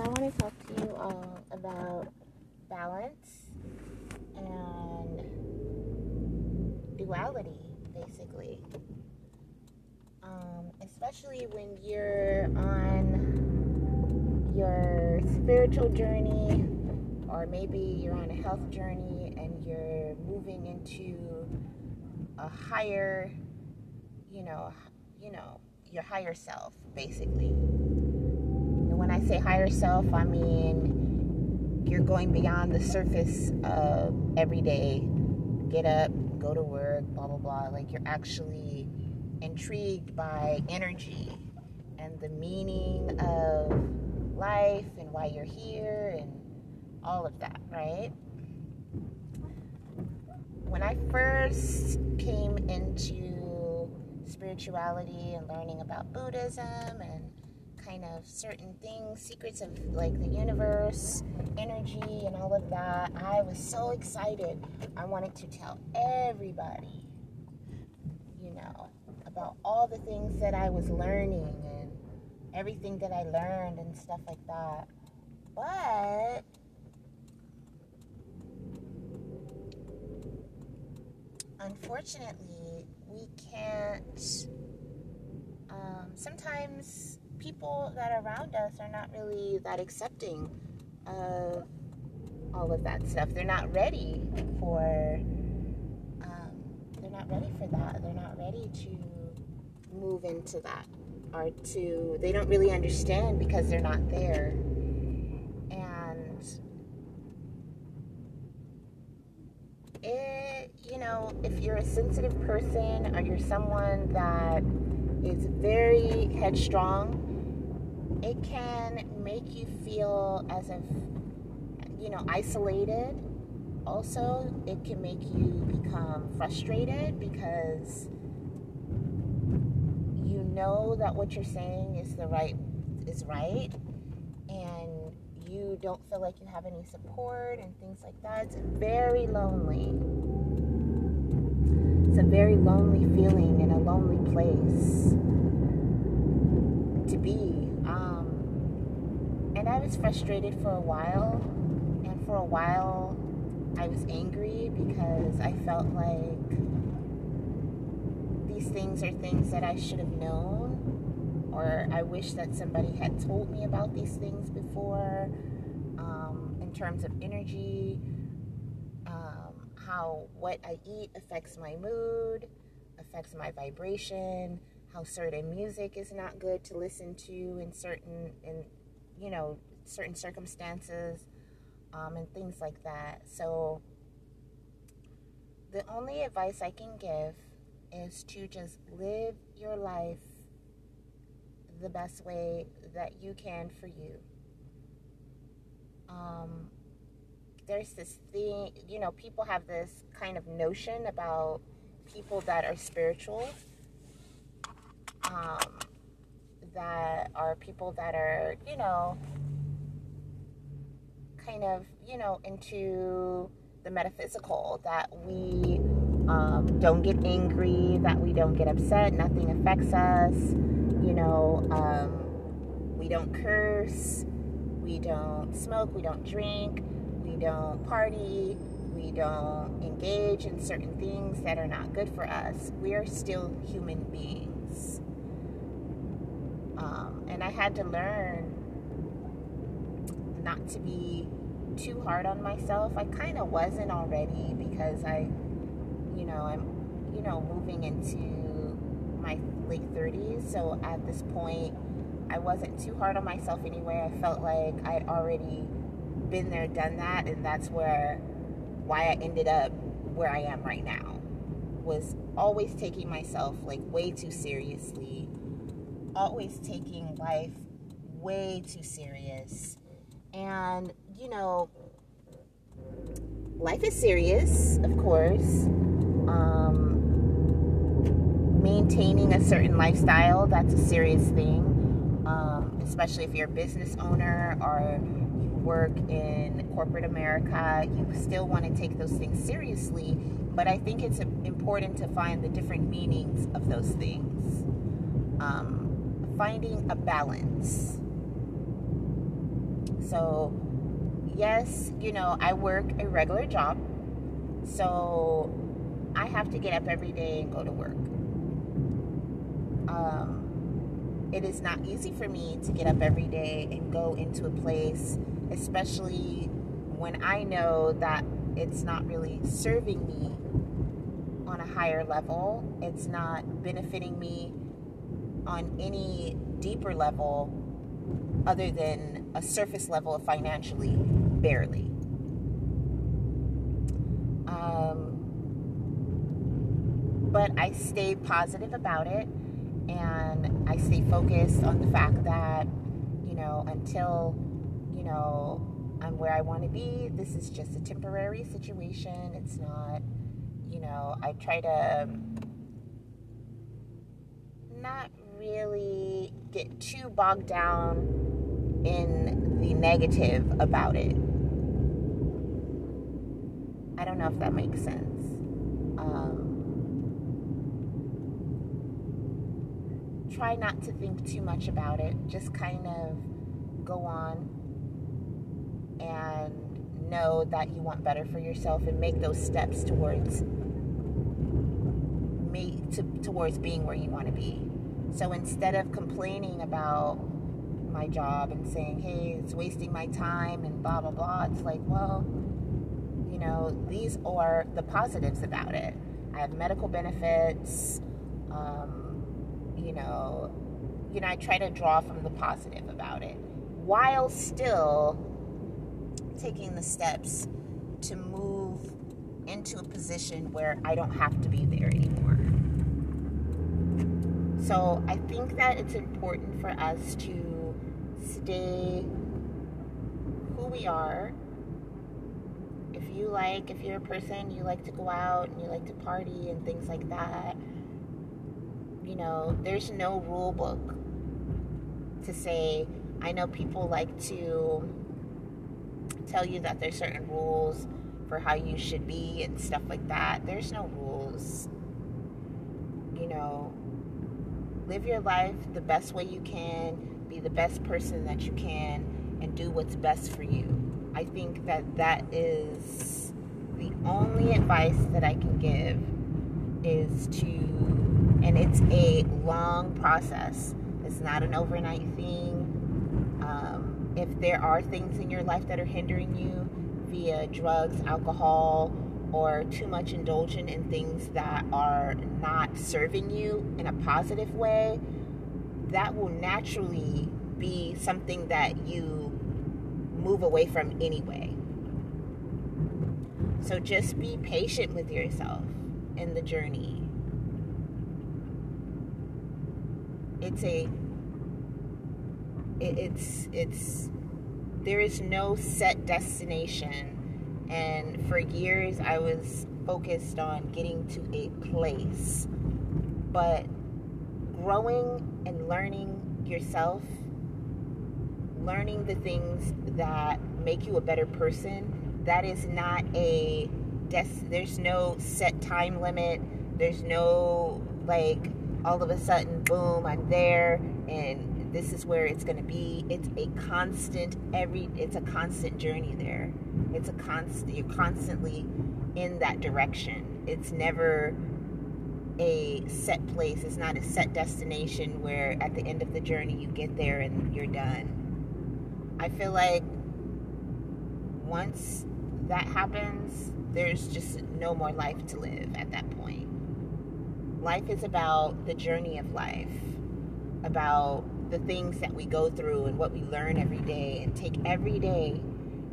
I want to talk to you uh, about balance and duality, basically. Um, especially when you're on your spiritual journey, or maybe you're on a health journey and you're moving into a higher, you know, you know, your higher self, basically. I say higher self, I mean you're going beyond the surface of every day. Get up, go to work, blah, blah, blah. Like you're actually intrigued by energy and the meaning of life and why you're here and all of that, right? When I first came into spirituality and learning about Buddhism and kind of certain things, secrets of like the universe, energy, and all of that, I was so excited. I wanted to tell everybody, you know, about all the things that I was learning and everything that I learned and stuff like that. But unfortunately, we can't. Um, sometimes people that are around us are not really that accepting of all of that stuff. They're not ready for. Um, they're not ready for that. They're not ready to move into that or to. They don't really understand because they're not there. And it, you know, if you're a sensitive person or you're someone that is very headstrong, it can make you feel as if, you know, isolated. Also, it can make you become frustrated because you know that what you're saying is the right is right and you don't feel like you have any support and things like that. It's very lonely. It's a very lonely feeling in a lonely place to be. Um, and I was frustrated for a while, and for a while I was angry because I felt like these things are things that I should have known, or I wish that somebody had told me about these things before. Um, in terms of energy, um, how what I eat affects my mood, affects my vibration, how certain music is not good to listen to in certain in you know certain circumstances um, and things like that. So the only advice I can give is to just live your life the best way that you can for you. Um, there's this thing, you know, people have this kind of notion about people that are spiritual, um, that are people that are, you know, kind of, you know, into the metaphysical, that we um, don't get angry, that we don't get upset, nothing affects us, you know, um, we don't curse, we don't smoke, we don't drink, we don't party, we don't engage in certain things that are not good for us. We are still human beings. Um, and I had to learn not to be too hard on myself. I kind of wasn't already because I, you know, I'm, you know, moving into my late 30s. So at this point, I wasn't too hard on myself anyway. I felt like I'd already been there, done that, and that's where why I ended up where I am right now. Was always taking myself like way too seriously, always taking life way too serious. And, you know, life is serious, of course. Um, maintaining a certain lifestyle, that's a serious thing. Um, especially if you're a business owner or you work in corporate America, you still want to take those things seriously. But I think it's important to find the different meanings of those things. Um, finding a balance. So, yes, you know, I work a regular job. So, I have to get up every day and go to work. Um, it is not easy for me to get up every day and go into a place, especially when I know that it's not really serving me on a higher level. It's not benefiting me on any deeper level other than a surface level of financially, barely. Um, but I stay positive about it and I stay focused on the fact that, you know, until, you know, I'm where I want to be, this is just a temporary situation. It's not, you know, I try to not really get too bogged down in the negative about it. Know if that makes sense. Um, try not to think too much about it. Just kind of go on and know that you want better for yourself and make those steps towards me to, towards being where you want to be. So instead of complaining about my job and saying, hey, it's wasting my time and blah, blah, blah, it's like, well, know, these are the positives about it. I have medical benefits. Um, you know, you know, I try to draw from the positive about it while still taking the steps to move into a position where I don't have to be there anymore. So I think that it's important for us to stay who we are. You like, if you're a person, you like to go out and you like to party and things like that, you know, there's no rule book to say, I know people like to tell you that there's certain rules for how you should be and stuff like that. There's no rules. You know, live your life the best way you can, be the best person that you can, and do what's best for you. I think that that is the only advice that I can give is to, and it's a long process. It's not an overnight thing. Um, if there are things in your life that are hindering you via drugs, alcohol, or too much indulgent in things that are not serving you in a positive way, that will naturally be something that you move away from anyway. So just be patient with yourself in the journey. It's a it's it's there is no set destination and for years, I was focused on getting to a place. But growing and learning yourself, learning the things that make you a better person, that is not a des- there's no set time limit. There's no like all of a sudden boom, I'm there and this is where it's going to be. It's a constant every it's a constant journey there. It's a constant, you're constantly in that direction. It's never a set place, it's not a set destination where at the end of the journey you get there and you're done. I feel like once that happens, there's just no more life to live at that point. Life is about the journey of life, about the things that we go through and what we learn every day, and take every day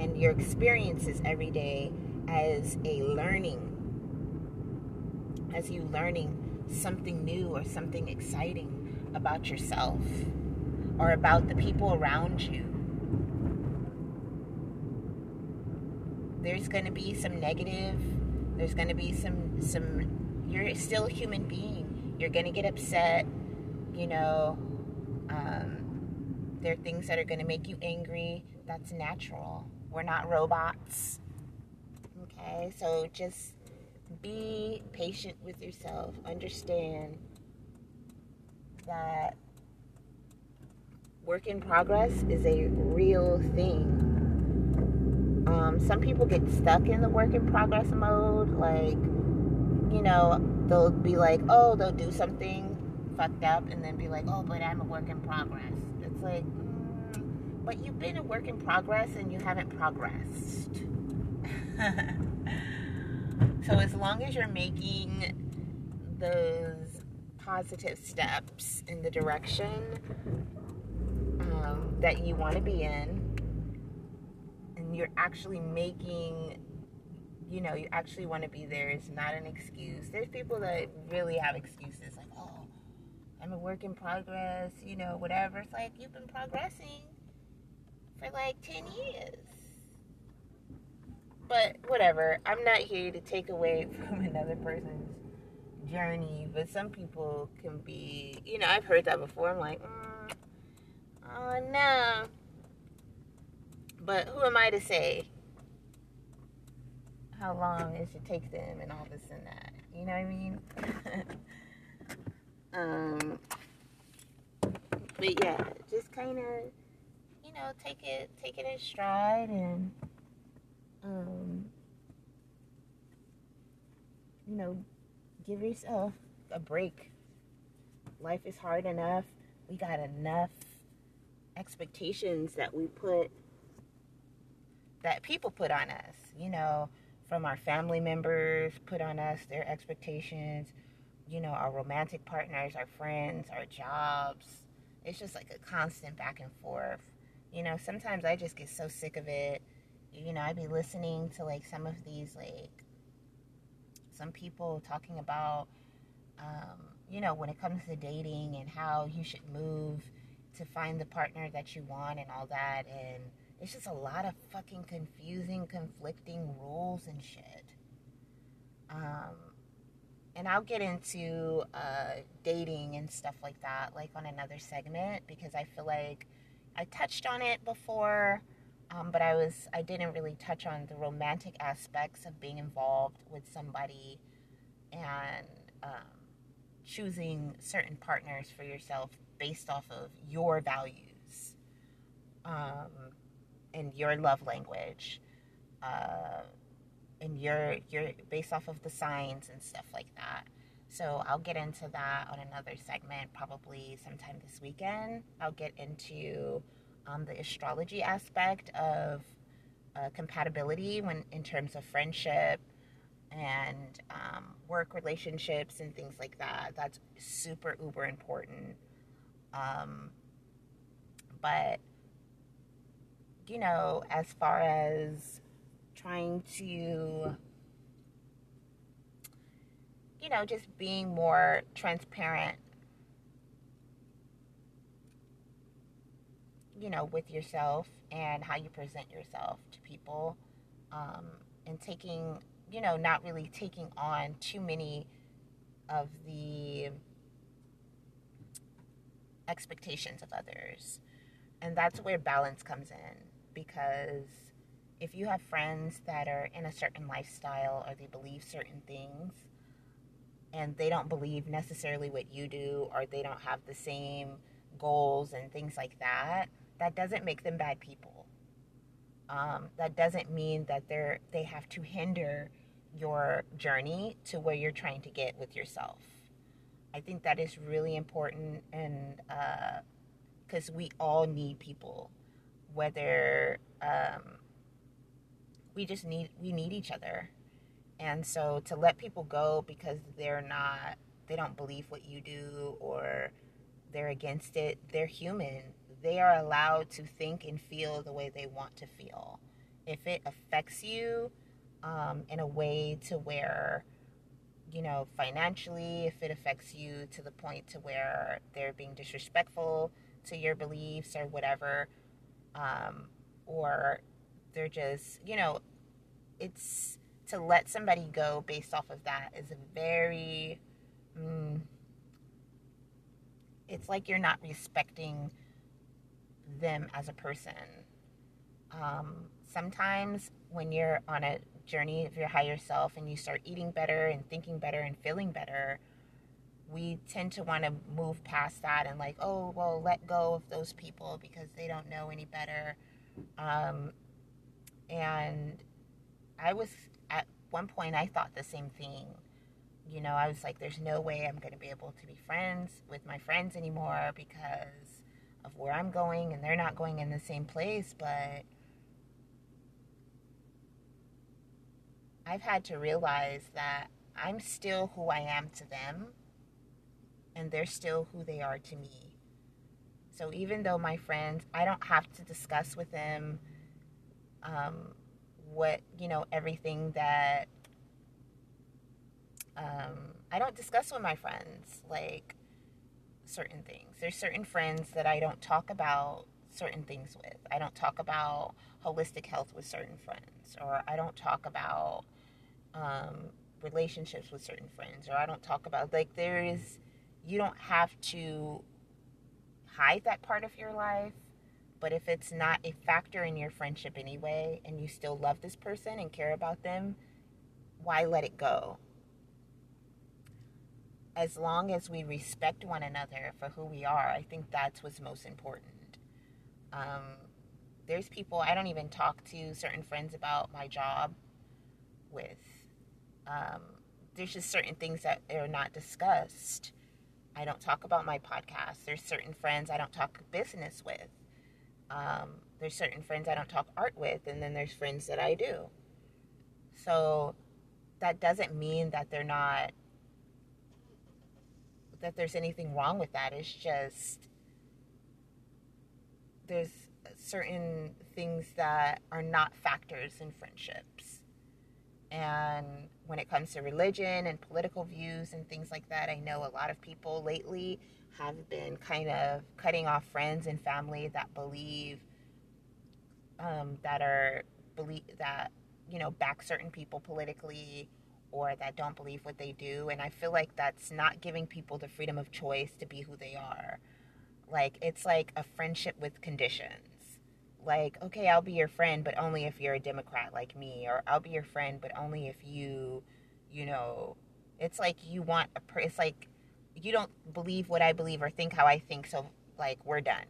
and your experiences every day as a learning, as you learning something new or something exciting about yourself or about the people around you. There's going to be some negative, there's going to be some some you're still a human being. You're going to get upset, you know, um, there are things that are going to make you angry. That's natural. We're not robots. Okay, so just be patient with yourself. Understand that work in progress is a real thing. Um, some people get stuck in the work in progress mode. Like, you know, they'll be like, oh, they'll do something fucked up and then be like, oh, but I'm a work in progress. It's like, mm, but you've been a work in progress and you haven't progressed. so as long as you're making those positive steps in the direction um, that you want to be in, you're actually making, you know, you actually want to be there, it's not an excuse. There's people that really have excuses like, oh, I'm a work in progress, you know, whatever. It's like you've been progressing for like 10 years. But whatever, I'm not here to take away from another person's journey, but some people can be, you know, I've heard that before. I'm like, mm, oh no. But who am I to say how long it should take them and all this and that? You know what I mean? um, but yeah, just kind of, you know, take it, take it in stride and, um, you know, give yourself a break. Life is hard enough. We got enough expectations that we put, that people put on us, you know, from our family members, put on us their expectations, you know, our romantic partners, our friends, our jobs. It's just like a constant back and forth. You know, sometimes I just get so sick of it. You know, I'd be listening to like some of these like some people talking about, um, you know, when it comes to dating and how you should move to find the partner that you want and all that. And it's just a lot of fucking confusing, conflicting rules and shit. Um, and I'll get into uh, dating and stuff like that, like on another segment, because I feel like I touched on it before um, but I was I didn't really touch on the romantic aspects of being involved with somebody and um, choosing certain partners for yourself based off of your values um, and your love language uh, and your your based off of the signs and stuff like that. So I'll get into that on another segment, probably sometime this weekend. I'll get into um, the astrology aspect of uh, compatibility when in terms of friendship and um, work relationships and things like that. That's super uber important. Um, but you know, as far as trying to, you know, just being more transparent you know, with yourself and how you present yourself to people, um, and taking, you know, not really taking on too many of the expectations of others. And that's where balance comes in because if you have friends that are in a certain lifestyle or they believe certain things and they don't believe necessarily what you do or they don't have the same goals and things like that, that doesn't make them bad people. Um, that doesn't mean that they're they have to hinder your journey to where you're trying to get with yourself. I think that is really important, and because uh, we all need people, whether um, we just need we need each other, and so to let people go because they're not they don't believe what you do or they're against it, they're human they are allowed to think and feel the way they want to feel. If it affects you um, in a way to where, you know, financially, if it affects you to the point to where they're being disrespectful to your beliefs or whatever, um, or they're just, you know, it's to let somebody go based off of that is a very, mm, it's like you're not respecting them as a person. Um, sometimes when you're on a journey of your higher self and you start eating better and thinking better and feeling better, we tend to want to move past that and like, oh, well, let go of those people because they don't know any better. Um, And I was, at one point, I thought the same thing. You know, I was like, there's no way I'm going to be able to be friends with my friends anymore because of where I'm going and they're not going in the same place. But I've had to realize that I'm still who I am to them and they're still who they are to me. So even though my friends, I don't have to discuss with them um, what, you know, everything that um, I don't discuss with my friends, like certain things. There's certain friends that I don't talk about certain things with. I don't talk about holistic health with certain friends, or I don't talk about um, relationships with certain friends, or I don't talk about, like, there is, you don't have to hide that part of your life. But if it's not a factor in your friendship anyway, and you still love this person and care about them, why let it go? As long as we respect one another for who we are, I think that's what's most important. Um, there's people I don't even talk to certain friends about my job with. Um, there's just certain things that are not discussed I don't talk about my podcast. There's certain friends I don't talk business with. Um, there's certain friends I don't talk art with, and then there's friends that I do. So that doesn't mean that they're not that there's anything wrong with that. It's just there's certain things that are not factors in friendships. And when it comes to religion and political views and things like that, I know a lot of people lately have been kind of cutting off friends and family that believe um, that are believe that you know back certain people politically or that don't believe what they do. And i feel like that's not giving people the freedom of choice to be who they are. Like it's like a friendship with conditions like, okay, I'll be your friend, but only if you're a Democrat like me, or I'll be your friend, but only if you, you know, it's like you want a, per- it's like you don't believe what I believe or think how I think, so like we're done.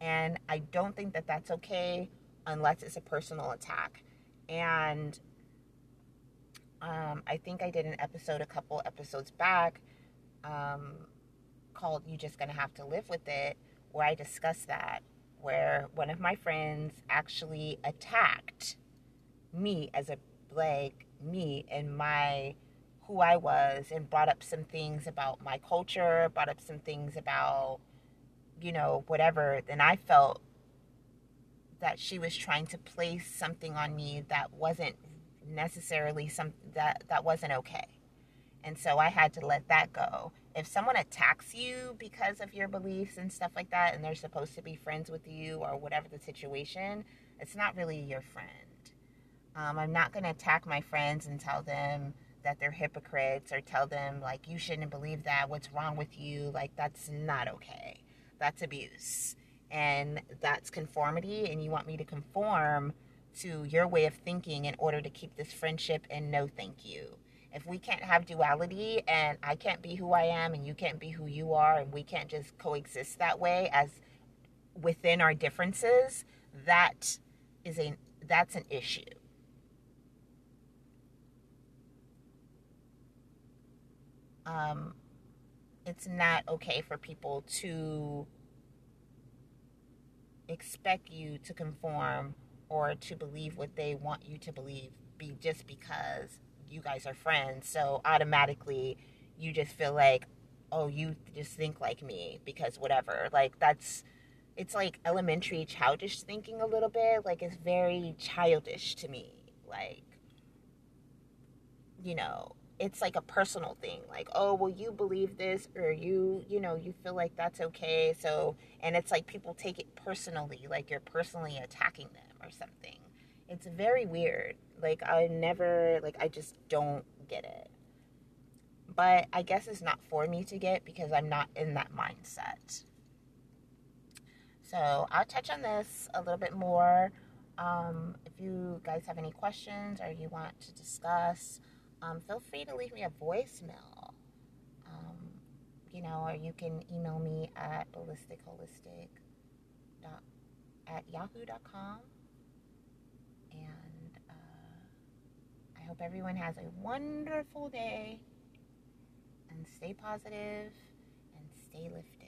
And I don't think that that's okay unless it's a personal attack. And um, I think I did an episode a couple episodes back um, called You Just Gonna Have to Live with It, where I discussed that where one of my friends actually attacked me as a like me and my who I was and brought up some things about my culture, brought up some things about you know whatever then I felt that she was trying to place something on me that wasn't necessarily some that that wasn't okay. And so I had to let that go if someone attacks you because of your beliefs and stuff like that, and they're supposed to be friends with you or whatever the situation, it's not really your friend. Um, I'm not going to attack my friends and tell them that they're hypocrites or tell them, like, you shouldn't believe that. What's wrong with you? Like, that's not okay. That's abuse. And that's conformity, and you want me to conform to your way of thinking in order to keep this friendship and no thank you if we can't have duality and I can't be who I am and you can't be who you are and we can't just coexist that way as within our differences, that is a that's an issue. Um, it's not okay for people to expect you to conform or to believe what they want you to believe be just because you guys are friends. So automatically you just feel like, oh, you just think like me because whatever. Like that's it's like elementary childish thinking a little bit. Like it's very childish to me. Like you know, it's like a personal thing. Like, oh, well, you believe this, or you, you know, you feel like that's okay. So, and it's like people take it personally, like you're personally attacking them or something. It's very weird. Like I never like I just don't get it. But I guess it's not for me to get because I'm not in that mindset. So I'll touch on this a little bit more. Um, if you guys have any questions or you want to discuss, um, feel free to leave me a voicemail. Um, you know, or you can email me at ballisticholistic at yahoo.com hope everyone has a wonderful day and stay positive and stay lifted.